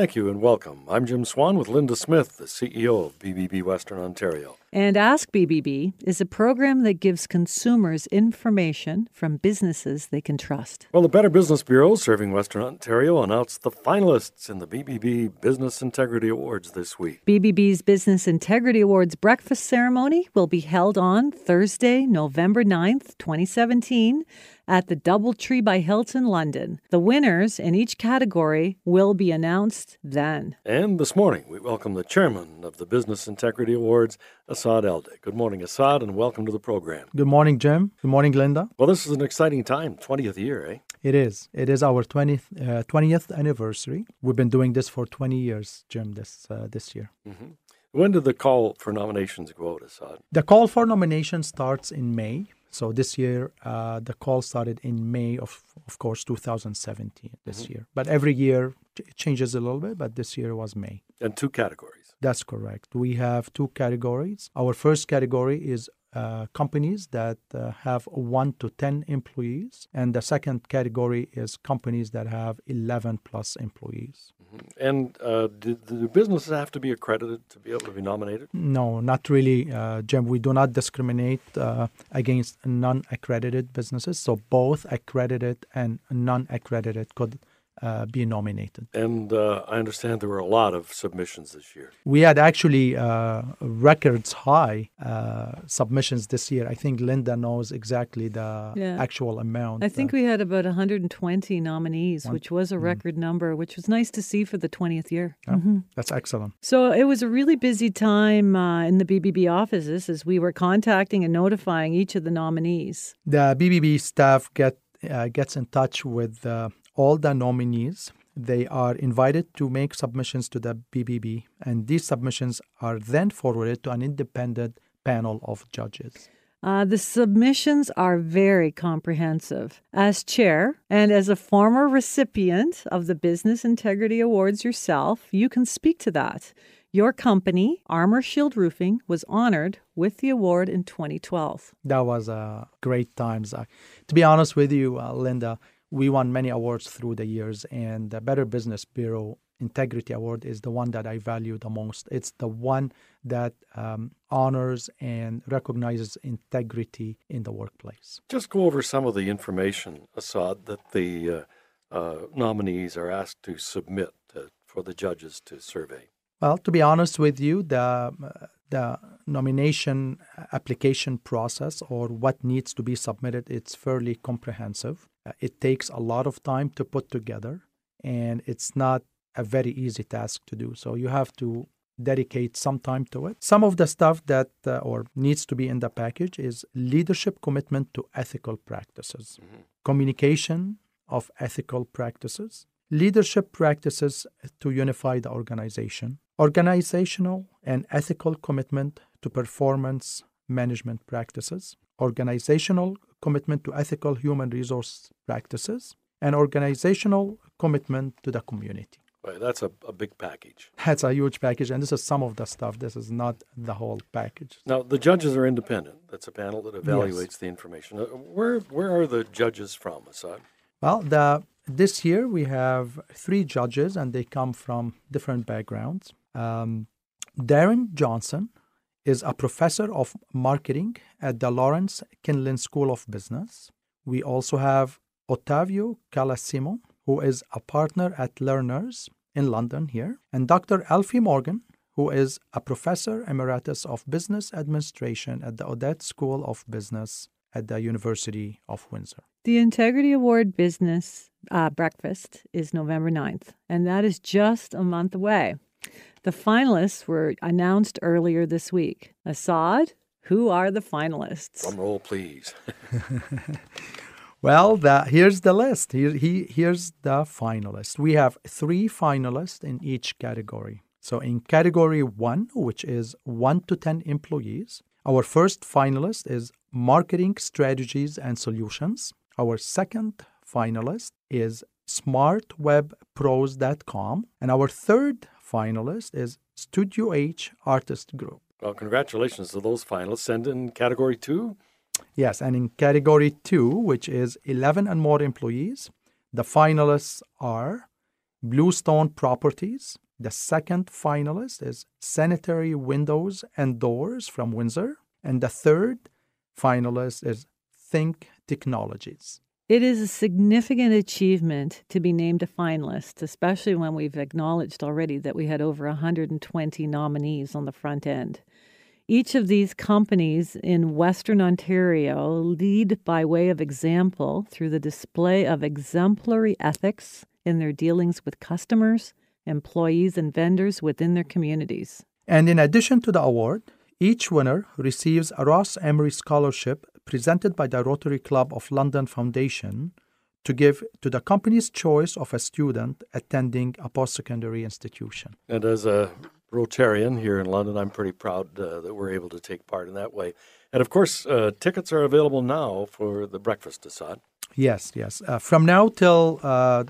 Thank you and welcome. I'm Jim Swan with Linda Smith, the CEO of BBB Western Ontario. And Ask BBB is a program that gives consumers information from businesses they can trust. Well, the Better Business Bureau, serving Western Ontario, announced the finalists in the BBB Business Integrity Awards this week. BBB's Business Integrity Awards breakfast ceremony will be held on Thursday, November 9th, 2017 at the Doubletree by Hilton, London. The winners in each category will be announced then. And this morning, we welcome the chairman of the Business Integrity Awards, Assad Elde. Good morning, Assad, and welcome to the program. Good morning, Jim. Good morning, Linda. Well, this is an exciting time, 20th year, eh? It is. It is our 20th, uh, 20th anniversary. We've been doing this for 20 years, Jim, this, uh, this year. Mm-hmm. When did the call for nominations go out, Assad? The call for nominations starts in May. So this year, uh, the call started in May of, of course, 2017. This mm-hmm. year, but every year it changes a little bit. But this year was May. And two categories. That's correct. We have two categories. Our first category is uh, companies that uh, have one to 10 employees. And the second category is companies that have 11 plus employees. And uh, do, do, businesses have to be accredited to be able to be nominated? No, not really, uh, Jim. We do not discriminate uh, against non accredited businesses. So both accredited and non accredited could uh, be nominated. And uh, I understand there were a lot of submissions this year. We had actually uh, records high uh, submissions this year. I think Linda knows exactly the yeah. actual amount. I think we had about 120 nominees, One, which was a mm-hmm. record mm number, which was nice to see for the 20th year. Yeah, mm-hmm. That's excellent. So it was a really busy time uh, in the BBB offices as we were contacting and notifying each of the nominees. The BBB staff get uh, gets in touch with all the nominees they are invited to make submissions to the BBB, and these submissions are then forwarded to an independent panel of judges. Uh, the submissions are very comprehensive. As chair and as a former recipient of the Business Integrity Awards yourself, you can speak to that. Your company, Armor Shield Roofing, was honored with the award in 2012. That was a uh, great times. Uh, to be honest with you, uh, Linda, we won many awards through the years, and the Better Business Bureau Integrity Award is the one that I value the most. It's the one that um, honors and recognizes integrity in the workplace. Just go over some of the information, Assad, that the uh, uh, nominees are asked to submit to, for the judges to survey. Well, to be honest with you, the uh, the nomination application process or what needs to be submitted it's fairly comprehensive uh, it takes a lot of time to put together, and it's not a very easy task to do. So you have to dedicate some time to it. Some of the stuff that uh, or needs to be in the package is leadership commitment to ethical practices, mm-hmm. communication of ethical practices, leadership practices to unify the organization, organizational and ethical commitment to performance management practices, organizational commitment to ethical human resource practices, and organizational commitment to the community. Right, that's a, a big package. That's a huge package, and this is some of the stuff. This is not the whole package. Now, the judges are independent. That's a panel that evaluates yes. the information. Uh, where where are the judges from, Assad? Well, the this year we have three judges, and they come from different backgrounds. Um, Darren Johnson, is a professor of marketing at the Lawrence Kinlin School of Business. We also have Ottavio Colosimo, who is a partner at Lerners in London here, and Dr. Alfie Morgan, who is a professor emeritus of business administration at the Odette School of Business at the University of Windsor. The Integrity Award Business uh, Breakfast is November 9th, and that is just a month away. The finalists were announced earlier this week. Assad, who are the finalists? Drum roll, please. well, the, here's the list. Here, he, here's the finalists. We have three finalists in each category. So, in category one, which is one to 10 employees, our first finalist is Marketing Strategies and Solutions. Our second finalist is smartwebpros.com. And our third finalist is Studio H Artist Group. Well, congratulations to those finalists. And in category two? Yes, and in category two, which is 11 and more employees, the finalists are Bluestone Properties. The second finalist is Sanitary Windows and Doors from Windsor. And the third finalist is Think Technologies. It is a significant achievement to be named a finalist, especially when we've acknowledged already that we had over 120 nominees on the front end. Each of these companies in Western Ontario lead by way of example through the display of exemplary ethics in their dealings with customers, employees, and vendors within their communities. And in addition to the award, each winner receives a Ross Emery Scholarship presented by the Rotary Club of London Foundation to give to the company's choice of a student attending a post secondary institution. And as a Rotarian here in London, I'm pretty proud uh, that we're able to take part in that way. And of course, uh, tickets are available now for the breakfast, Assad. Yes, yes. Uh, from now till uh,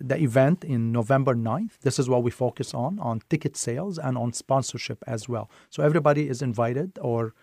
the event in November 9th, this is what we focus on, on ticket sales and on sponsorship as well. So everybody is invited or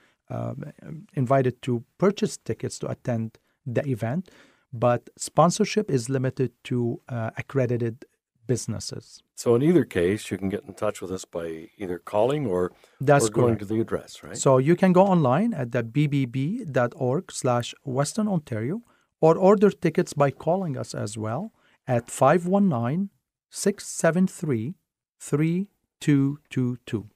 invited to purchase tickets to attend the event, but sponsorship is limited to uh, accredited businesses. So in either case, you can get in touch with us by either calling or, That's or going correct. to the address, right? So you can go online at the bbb.org slash Western Ontario or order tickets by calling us as well at 519 673 3222.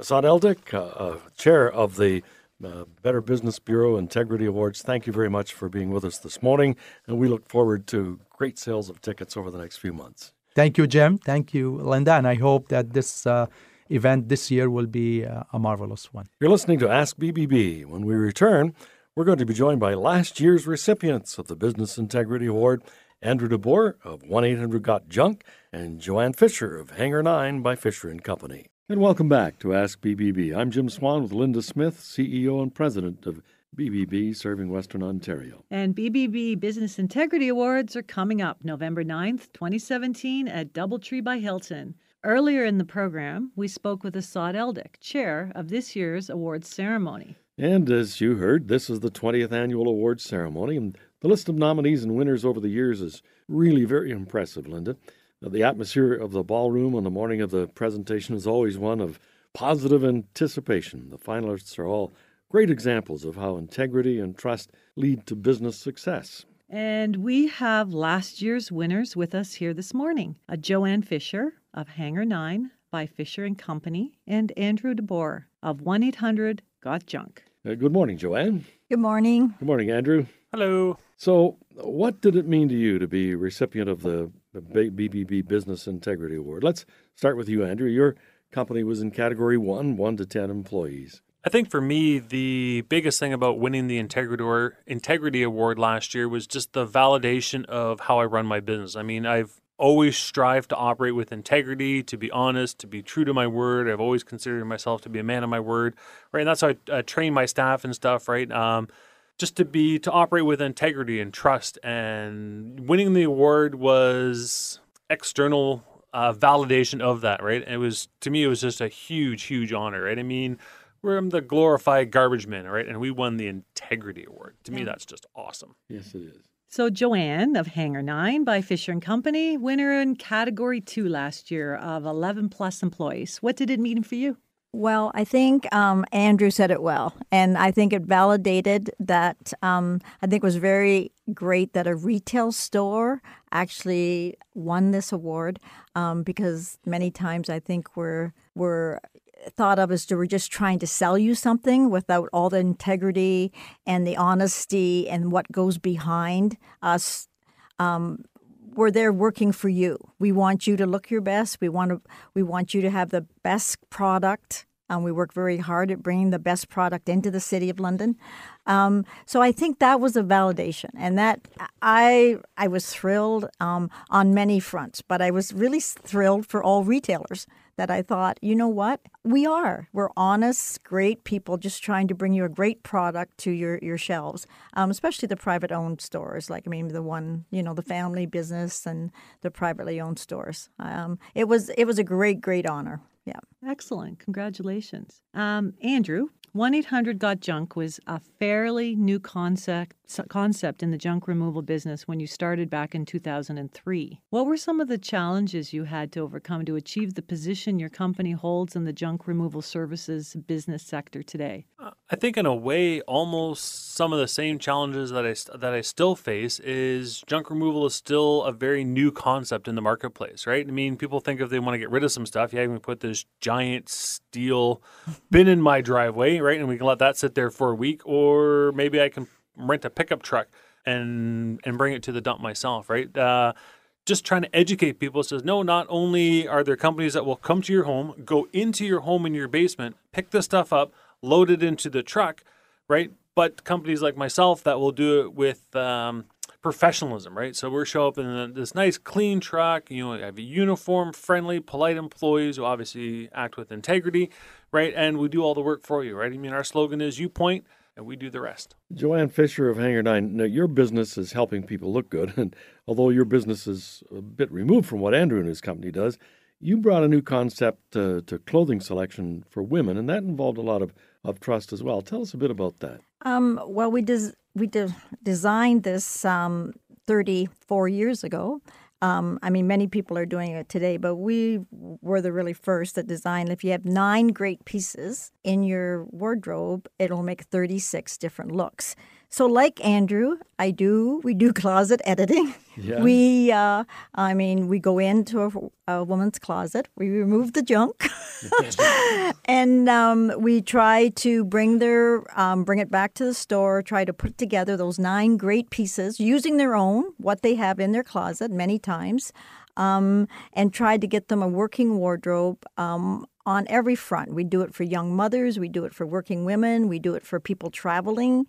Assad Eldick, uh, uh, chair of the uh, Better Business Bureau Integrity Awards, thank you very much for being with us this morning, and we look forward to great sales of tickets over the next few months. Thank you, Jim. Thank you, Linda. And I hope that this uh, event this year will be uh, a marvelous one. You're listening to Ask BBB. When we return, we're going to be joined by last year's recipients of the Business Integrity Award, Andrew DeBoer of 1 800 Got Junk and Joanne Fisher of Hangar 9 by Fisher and Company. And welcome back to Ask BBB. I'm Jim Swan with Linda Smith, CEO and President of BBB serving Western Ontario. And BBB Business Integrity Awards are coming up November 9th, 2017 at Doubletree by Hilton. Earlier in the program, we spoke with Assad Eldick, chair of this year's awards ceremony. And as you heard, this is the 20th annual awards ceremony, and the list of nominees and winners over the years is really very impressive, Linda. The atmosphere of the ballroom on the morning of the presentation is always one of positive anticipation. The finalists are all great examples of how integrity and trust lead to business success. And we have last year's winners with us here this morning. A Joanne Fisher of Hangar 9 by Fisher and Company and Andrew DeBoer of 1-800 Got Junk. Uh, good morning, Joanne. Good morning. Good morning, Andrew. Hello. So, what did it mean to you to be recipient of the the BBB Business Integrity Award? Let's start with you, Andrew. Your company was in category one, one to 10 employees. I think for me, the biggest thing about winning the Integrity Award, last year was just the validation of how I run my business. I mean, I've always strived to operate with integrity, to be honest, to be true to my word. I've always considered myself to be a man of my word, right? And that's how I uh, train my staff and stuff, right? Um, just to be to operate with integrity and trust. And winning the award was external uh, validation of that, right? And it was to me, it was just a huge, huge honor, right? I mean, we're the glorified garbage men, right? And we won the integrity award. To me, that's just awesome. Yes, it is. So Joanne of Hangar 9 by Fisher and Company, winner in category 2 last year of 11 plus employees. What did it mean for you? Well, I think um, Andrew said it well, and I think it validated that. Um, I think it was very great that a retail store actually won this award um, because many times I think we're we're thought of as we're just trying to sell you something without all the integrity and the honesty and what goes behind us. Um, we're there working for you. We want you to look your best. We want to we want you to have the best product. Um, we work very hard at bringing the best product into the city of London. Um, so I think that was a validation, and that I I was thrilled um, on many fronts. But I was really thrilled for all retailers that I thought, you know what, we are. We're honest, great people, just trying to bring you a great product to your your shelves. Um, especially the private owned stores, like I mean the one you know the family business and the privately owned stores. Um, it was it was a great great honor. Yeah. Excellent. Congratulations. Um, Andrew, 1 800 Got Junk was a fairly new concept, concept in the junk removal business when you started back in 2003. What were some of the challenges you had to overcome to achieve the position your company holds in the junk removal services business sector today? Uh, I think, in a way, almost some of the same challenges that I that I still face is junk removal is still a very new concept in the marketplace, right? I mean, people think if they want to get rid of some stuff, yeah, we put this giant steel bin in my driveway, right, and we can let that sit there for a week, or maybe I can rent a pickup truck and and bring it to the dump myself, right? Uh, just trying to educate people. Says no not only are there companies that will come to your home go into your home in your basement pick the stuff up load it into the truck right? But companies like myself that will do it with um, professionalism right? So we're show up in this nice clean truck you know have uniform friendly polite employees who obviously act with integrity right? And we do all the work for you right? I mean our slogan is you point and we do the rest. Joanne Fisher of Hangar 9, now your business is helping people look good. And although your business is a bit removed from what Andrew and his company does, you brought a new concept uh, to clothing selection for women, and that involved a lot of, of trust as well. Tell us a bit about that. Um, well, we, des- we de- designed this um, 34 years ago. Um, I mean, many people are doing it today, but we were the really first that designed. If you have nine great pieces in your wardrobe, it'll make 36 different looks. So, like Andrew, I do. We do closet editing. Yeah. We, uh, I mean, we go into a, a woman's closet. We remove the junk, and um, we try to bring their, um, bring it back to the store. Try to put together those nine great pieces using their own what they have in their closet many times, um, and try to get them a working wardrobe um, on every front. We do it for young mothers, we do it for working women, we do it for people traveling.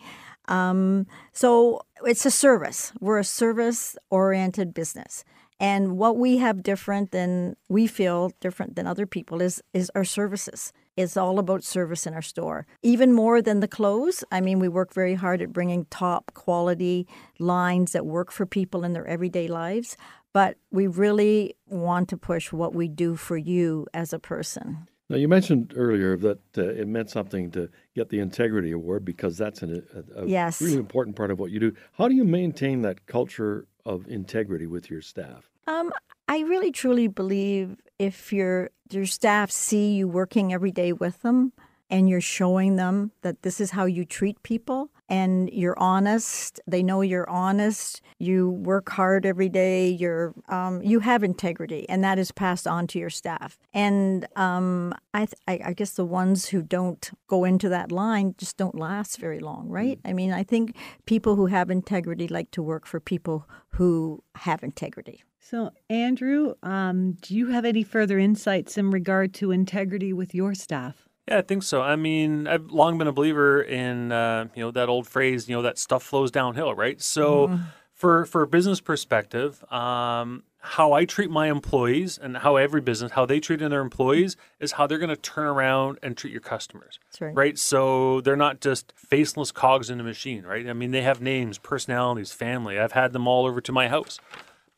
Um, so it's a service. We're a service oriented business. And what we have different than we feel different than other people is is our services. It's all about service in our store. Even more than the clothes. I mean, we work very hard at bringing top quality lines that work for people in their everyday lives, but we really want to push what we do for you as a person. Now, you mentioned earlier that uh, it meant something to get the Integrity Award because that's an, a, a yes. really important part of what you do. How do you maintain that culture of integrity with your staff? Um, I really truly believe if your your staff see you working every day with them and you're showing them that this is how you treat people, and you're honest. They know you're honest. You work hard every day. You're um, you have integrity, and that is passed on to your staff. And um, I, th- I, guess the ones who don't go into that line just don't last very long, right? Mm. I mean, I think people who have integrity like to work for people who have integrity. So, Andrew, um, do you have any further insights in regard to integrity with your staff? Yeah, I think so. I mean, I've long been a believer in uh, you know that old phrase, you know, that stuff flows downhill, right? So, mm. for for a business perspective, um, how I treat my employees and how every business how they treat their employees is how they're going to turn around and treat your customers. Right. right. So they're not just faceless cogs in a machine, right? I mean, they have names, personalities, family. I've had them all over to my house,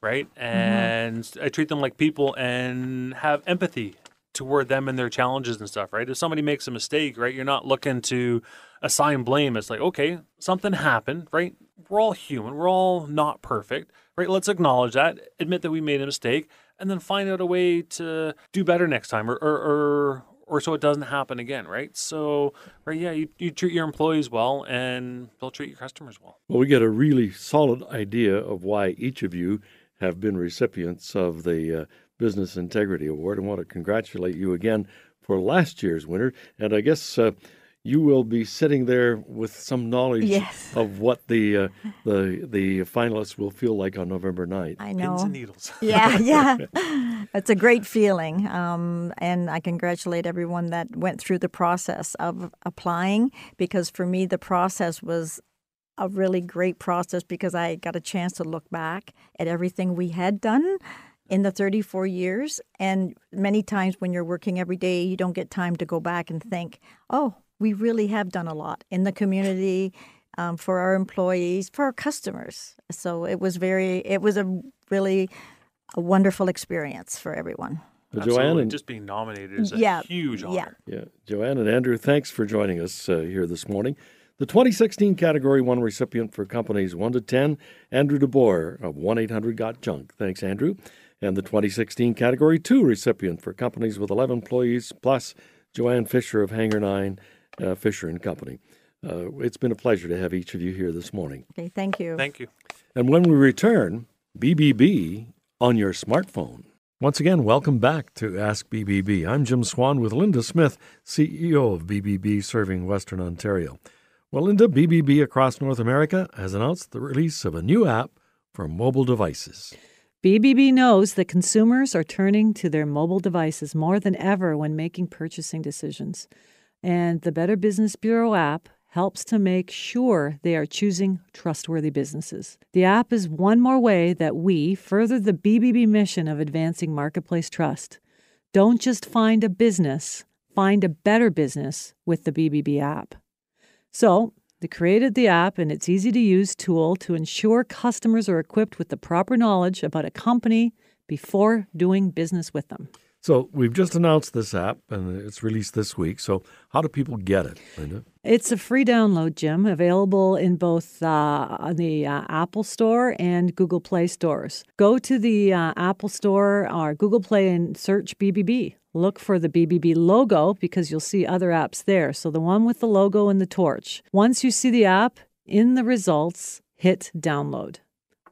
right? Mm-hmm. And mm-hmm. I treat them like people and have empathy toward them and their challenges and stuff, right? If somebody makes a mistake, right, you're not looking to assign blame. It's like, okay, something happened, right? We're all human. We're all not perfect, right? Let's acknowledge that, admit that we made a mistake, and then find out a way to do better next time or, or, or, or so it doesn't happen again, right? So, right, yeah, you, you treat your employees well and they'll treat your customers well. Well, we get a really solid idea of why each of you have been recipients of the uh, Business Integrity Award. and want to congratulate you again for last year's winner. And I guess uh, you will be sitting there with some knowledge yes. of what the uh, the the finalists will feel like on November 9th. I know. Pins and needles. yeah, yeah. It's a great feeling. Um, and I congratulate everyone that went through the process of applying because for me, the process was a really great process because I got a chance to look back at everything we had done in the 34 years. And many times when you're working every day, you don't get time to go back and think, oh, we really have done a lot in the community um, for our employees, for our customers. So it was very, it was a really a wonderful experience for everyone. Absolutely. Joanne and just being nominated is a Yeah, huge honor. yeah. yeah, Joanne and Andrew, thanks for joining us uh, here this morning. The 2016 Category 1 recipient for companies 1 to 10, Andrew DeBoer of 1 800 Got Junk. Thanks, Andrew. And the 2016 Category 2 recipient for companies with 11 employees plus, Joanne Fisher of Hangar 9 uh, Fisher and Company. Uh, it's been a pleasure to have each of you here this morning. Okay, thank you. Thank you. And when we return, BBB on your smartphone. Once again, welcome back to Ask BBB. I'm Jim Swan with Linda Smith, CEO of BBB serving Western Ontario. Well, Linda, BBB across North America has announced the release of a new app for mobile devices. BBB knows that consumers are turning to their mobile devices more than ever when making purchasing decisions. And the Better Business Bureau app helps to make sure they are choosing trustworthy businesses. The app is one more way that we further the BBB mission of advancing marketplace trust. Don't just find a business, find a better business with the BBB app. So, they created the app and its easy to use tool to ensure customers are equipped with the proper knowledge about a company before doing business with them. So we've just announced this app and it's released this week. So how do people get it, Linda? It's a free download, Jim, available in both uh, the uh, Apple Store and Google Play stores. Go to the uh, Apple Store or Google Play and search BBB. Look for the BBB logo because you'll see other apps there. So the one with the logo and the torch. Once you see the app, in the results, hit download.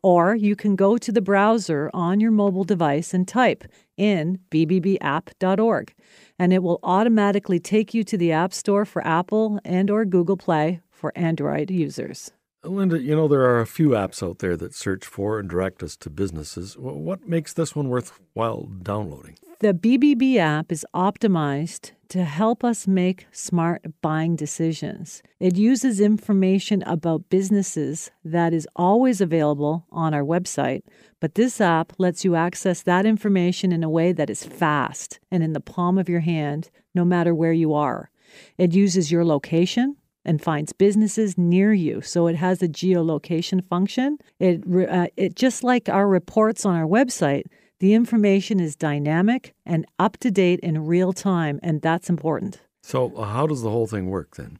Or you can go to the browser on your mobile device and type in bbbapp.org and it will automatically take you to the App Store for Apple and or Google Play for Android users. Uh, Linda, you know, there are a few apps out there that search for and direct us to businesses. What makes this one worthwhile downloading? The BBB app is optimized to help us make smart buying decisions. It uses information about businesses that is always available on our website, but this app lets you access that information in a way that is fast and in the palm of your hand, no matter where you are. It uses your location, and finds businesses near you. So it has a geolocation function. It, uh, it just like our reports on our website, the information is dynamic and up to date in real time, and that's important. So, uh, how does the whole thing work then?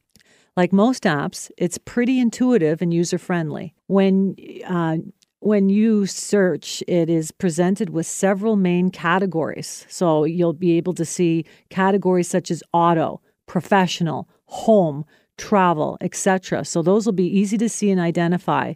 Like most apps, it's pretty intuitive and user friendly. When uh, when you search, it is presented with several main categories. So you'll be able to see categories such as auto, professional, home, travel, etc. So those will be easy to see and identify.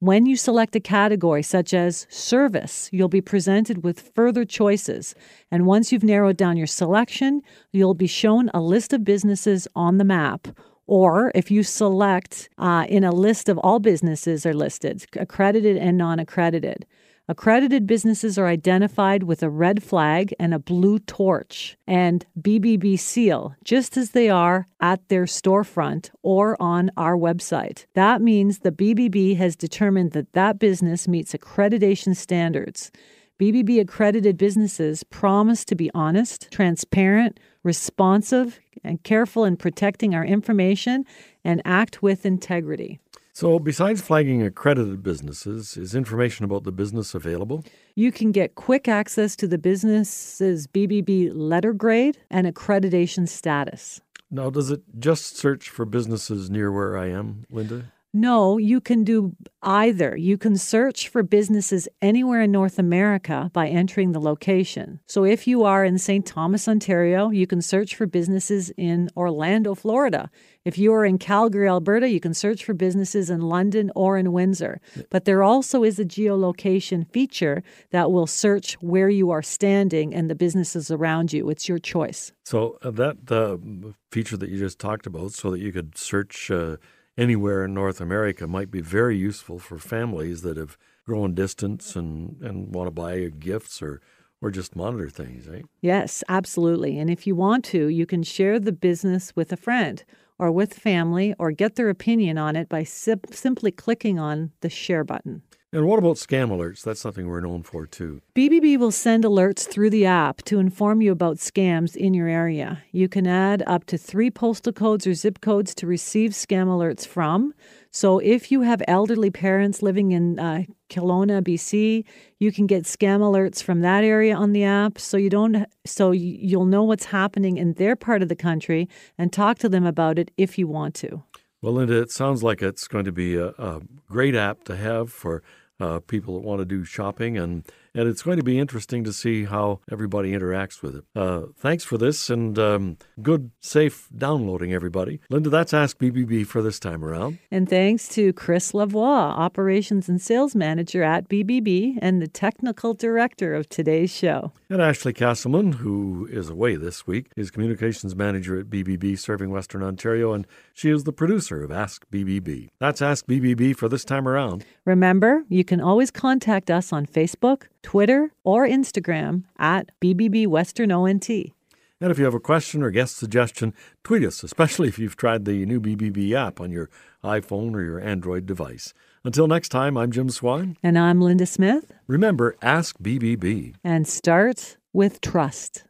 When you select a category such as service, you'll be presented with further choices. And once you've narrowed down your selection, you'll be shown a list of businesses on the map. Or if you select uh, in a list of all businesses are listed, accredited and non accredited. Accredited businesses are identified with a red flag and a blue torch and BBB seal, just as they are at their storefront or on our website. That means the BBB has determined that that business meets accreditation standards. BBB accredited businesses promise to be honest, transparent, responsive, and careful in protecting our information and act with integrity. So, besides flagging accredited businesses, is information about the business available? You can get quick access to the business's BBB letter grade and accreditation status. Now, does it just search for businesses near where I am, Linda? No, you can do either. You can search for businesses anywhere in North America by entering the location. So if you are in St. Thomas, Ontario, you can search for businesses in Orlando, Florida. If you are in Calgary, Alberta, you can search for businesses in London or in Windsor. But there also is a geolocation feature that will search where you are standing and the businesses around you. It's your choice. So, uh, that uh, feature that you just talked about, so that you could search uh, anywhere in North America, might be very useful for families that have grown distance and, and want to buy gifts or, or just monitor things, right? Yes, absolutely. And if you want to, you can share the business with a friend or with family or get their opinion on it by sim- simply clicking on the share button. And what about scam alerts? That's something we're known for too. BBB will send alerts through the app to inform you about scams in your area. You can add up to three postal codes or zip codes to receive scam alerts from. So if you have elderly parents living in uh, Kelowna, BC, you can get scam alerts from that area on the app. So you don't, so you'll know what's happening in their part of the country and talk to them about it if you want to. Well, Linda, it sounds like it's going to be a, a great app to have for Uh, people that want to do shopping, and and it's going to be interesting to see how everybody interacts with it. Uh, thanks for this, and um, good, safe downloading, everybody. Linda, that's Ask BBB for this time around. And thanks to Chris Lavoie, Operations and Sales Manager at BBB and the Technical Director of today's show. And Ashley Castleman, who is away this week, is Communications Manager at BBB serving Western Ontario, and she is the producer of Ask BBB. That's Ask BBB for this time around. Remember, you can always contact us on Facebook, Twitter, or Instagram at BBB Western ONT. And if you have a question or guest suggestion, tweet us, especially if you've tried the new BBB app on your iPhone or your Android device. Until next time, I'm Jim Swan. And I'm Linda Smith. Remember, ask BBB. And start with trust.